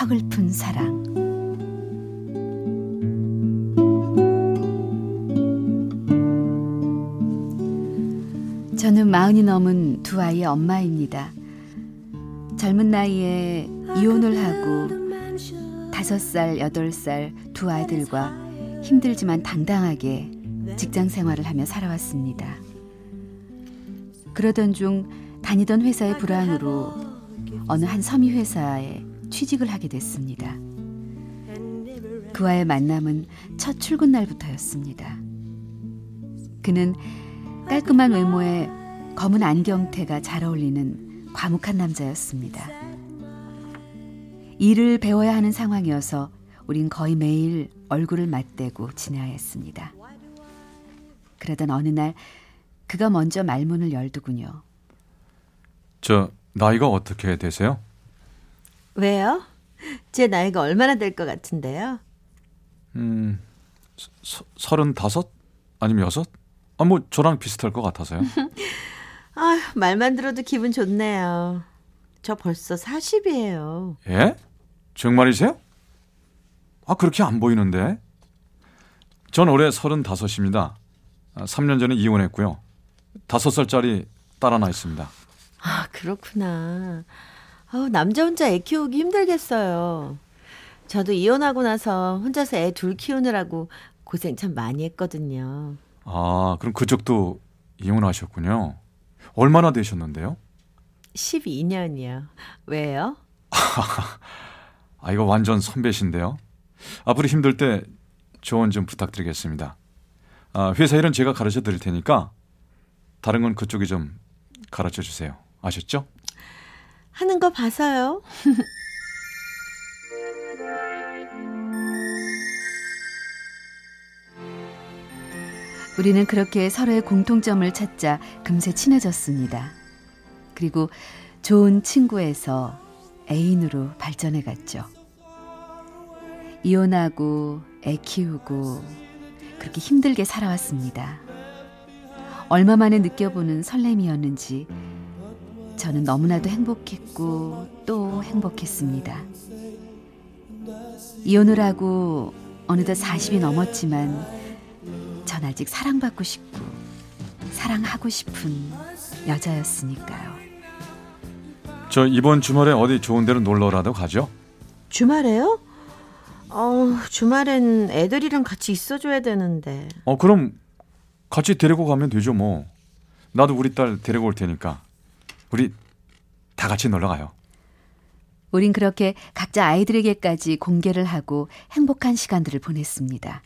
서글픈 사랑 저는 마흔이 넘은 두 아이의 엄마입니다. 젊은 나이에 이혼을 하고 다섯 살, 여덟 살 두 아이들과 힘들지만 당당하게 직장 생활을 하며 살아왔습니다. 그러던 중 다니던 회사의 불황으로 어느 한 섬유 회사에 취직을 하게 됐습니다. 그와의 만남은 첫 출근 날부터였습니다. 그는 깔끔한 외모에 검은 안경테가 잘 어울리는 과묵한 남자였습니다. 일을 배워야 하는 상황이어서 우린 거의 매일 얼굴을 맞대고 지내야 했습니다. 그러던 어느 날 그가 먼저 말문을 열더군요. 저 나이가 어떻게 되세요? 왜요? 제 나이가 얼마나 될 것 같은데요? 음, 서, 서른다섯 아니면 여섯? 아, 뭐 저랑 비슷할 것 같아서요. 아, 말만 들어도 기분 좋네요. 저 벌써 40이에요. 예? 정말이세요? 아, 그렇게 안 보이는데. 전 올해 서른다섯입니다. 3년 전에 이혼했고요. 다섯 살짜리 딸 하나 있습니다. 아, 그렇구나. 아, 남자 혼자 애 키우기 힘들겠어요. 저도 이혼하고 나서 혼자서 애 둘 키우느라고 고생 참 많이 했거든요. 아, 그럼 그쪽도 이혼하셨군요. 얼마나 되셨는데요? 12년이요. 왜요? 아, 이거 완전 선배신데요. 앞으로 힘들 때 조언 좀 부탁드리겠습니다. 아, 회사 일은 제가 가르쳐 드릴 테니까 다른 건 그쪽이 좀 가르쳐 주세요. 아셨죠? 하는 거 봐서요. 우리는 그렇게 서로의 공통점을 찾자 금세 친해졌습니다. 그리고 좋은 친구에서 애인으로 발전해 갔죠. 이혼하고 애 키우고 그렇게 힘들게 살아왔습니다. 얼마 만에 느껴보는 설렘이었는지 저는 너무나도 행복했고 또 행복했습니다. 이혼을 하고 어느덧 40이 넘었지만 전 아직 사랑받고 싶고 사랑하고 싶은 여자였으니까요. 저 이번 주말에 어디 좋은 데로 놀러라도 가죠? 주말에요? 어, 주말엔 애들이랑 같이 있어줘야 되는데. 어, 그럼 같이 데리고 가면 되죠, 뭐. 나도 우리 딸 데리고 올 테니까. 우리 다 같이 놀러 가요. 우린 그렇게 각자 아이들에게까지 공개를 하고 행복한 시간들을 보냈습니다.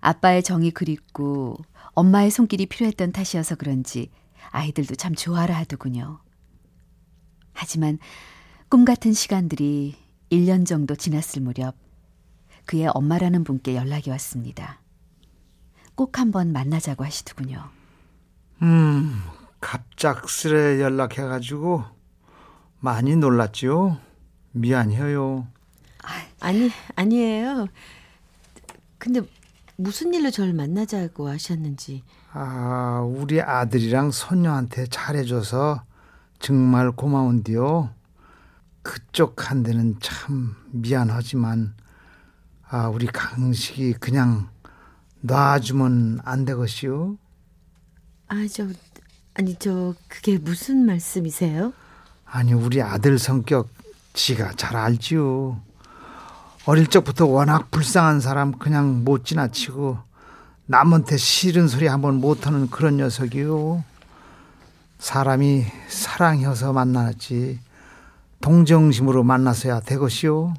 아빠의 정이 그립고 엄마의 손길이 필요했던 탓이어서 그런지 아이들도 참 좋아라 하더군요. 하지만 꿈 같은 시간들이 1년 정도 지났을 무렵 그의 엄마라는 분께 연락이 왔습니다. 꼭 한번 만나자고 하시더군요. 음, 갑작스레 연락해가지고 많이 놀랐지요. 미안해요. 아니, 아니에요. 근데 무슨 일로 저를 만나자고 하셨는지. 아, 우리 아들이랑 손녀한테 잘해줘서 정말 고마운데요. 그쪽 한테는 참 미안하지만, 아, 우리 강식이 그냥 놔주면 안 되겠시요? 아, 저, 아니, 저, 그게 무슨 말씀이세요? 아니, 우리 아들 성격 지가 잘 알지요. 어릴 적부터 워낙 불쌍한 사람 그냥 못 지나치고 남한테 싫은 소리 한번 못하는 그런 녀석이요. 사람이 사랑해서 만나지 동정심으로 만나서야 되것이요.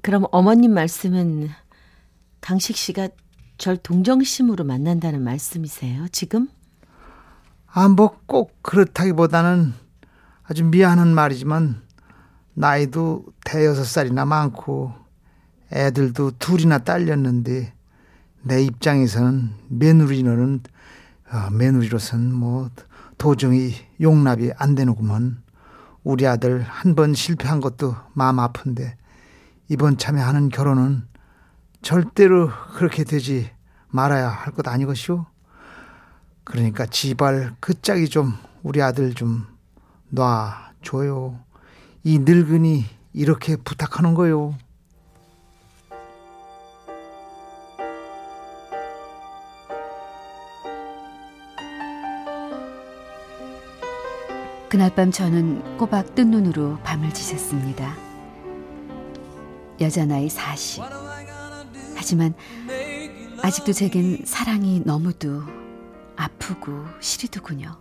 그럼 어머님 말씀은 강식 씨가 절 동정심으로 만난다는 말씀이세요, 지금? 아, 뭐 꼭 그렇다기보다는 아주 미안한 말이지만 나이도 대여섯 살이나 많고 애들도 둘이나 딸렸는데 내 입장에서는 며느리는 어, 며느리로서는 뭐 도저히 용납이 안 되는구먼. 우리 아들 한 번 실패한 것도 마음 아픈데 이번 참여하는 결혼은 절대로 그렇게 되지 말아야 할 것 아니것이오. 그러니까 지발 그 짝이 좀 우리 아들 좀 놔줘요. 이 늙은이 이렇게 부탁하는 거요. 그날 밤 저는 꼬박 뜬 눈으로 밤을 지샜습니다. 여자 나이 40. 하지만 아직도 제겐 사랑이 너무도 아프고 시리더군요.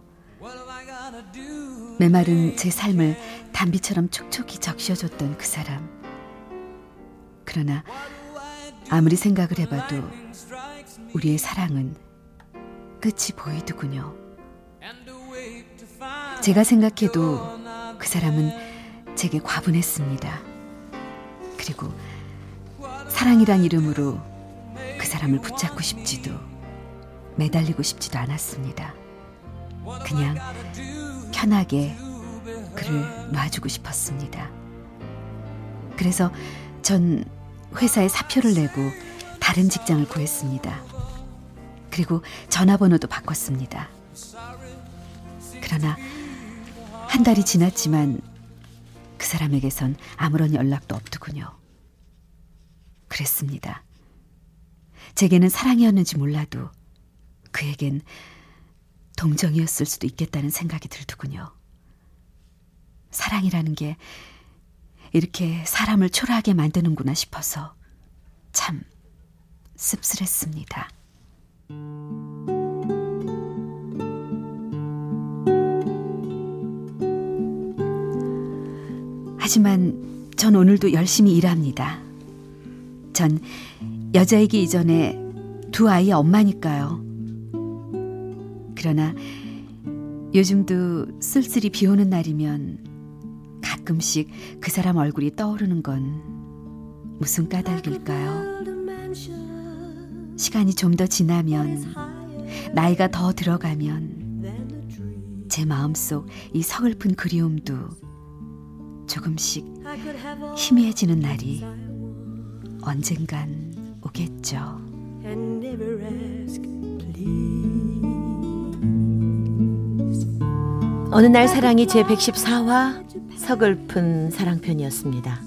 메마른 제 삶을 단비처럼 촉촉히 적셔줬던 그 사람. 그러나 아무리 생각을 해봐도 우리의 사랑은 끝이 보이더군요. 제가 생각해도 그 사람은 제게 과분했습니다. 그리고 사랑이란 이름으로 그 사람을 붙잡고 싶지도 매달리고 싶지도 않았습니다. 그냥 편하게 그를 놔주고 싶었습니다. 그래서 전 회사에 사표를 내고 다른 직장을 구했습니다. 그리고 전화번호도 바꿨습니다. 그러나 한 달이 지났지만 그 사람에게선 아무런 연락도 없더군요. 그랬습니다. 제게는 사랑이었는지 몰라도 그에겐 동정이었을 수도 있겠다는 생각이 들더군요. 사랑이라는 게 이렇게 사람을 초라하게 만드는구나 싶어서 참 씁쓸했습니다. 하지만 전 오늘도 열심히 일합니다. 전 여자이기 이전에 두 아이의 엄마니까요. 그러나 요즘도 쓸쓸히 비 오는 날이면 가끔씩 그 사람 얼굴이 떠오르는 건 무슨 까닭일까요? 시간이 좀 더 지나면 나이가 더 들어가면 제 마음속 이 서글픈 그리움도 조금씩 희미해지는 날이 언젠간 오겠죠. 어느 날 사랑이 제 114화 서글픈 사랑편이었습니다.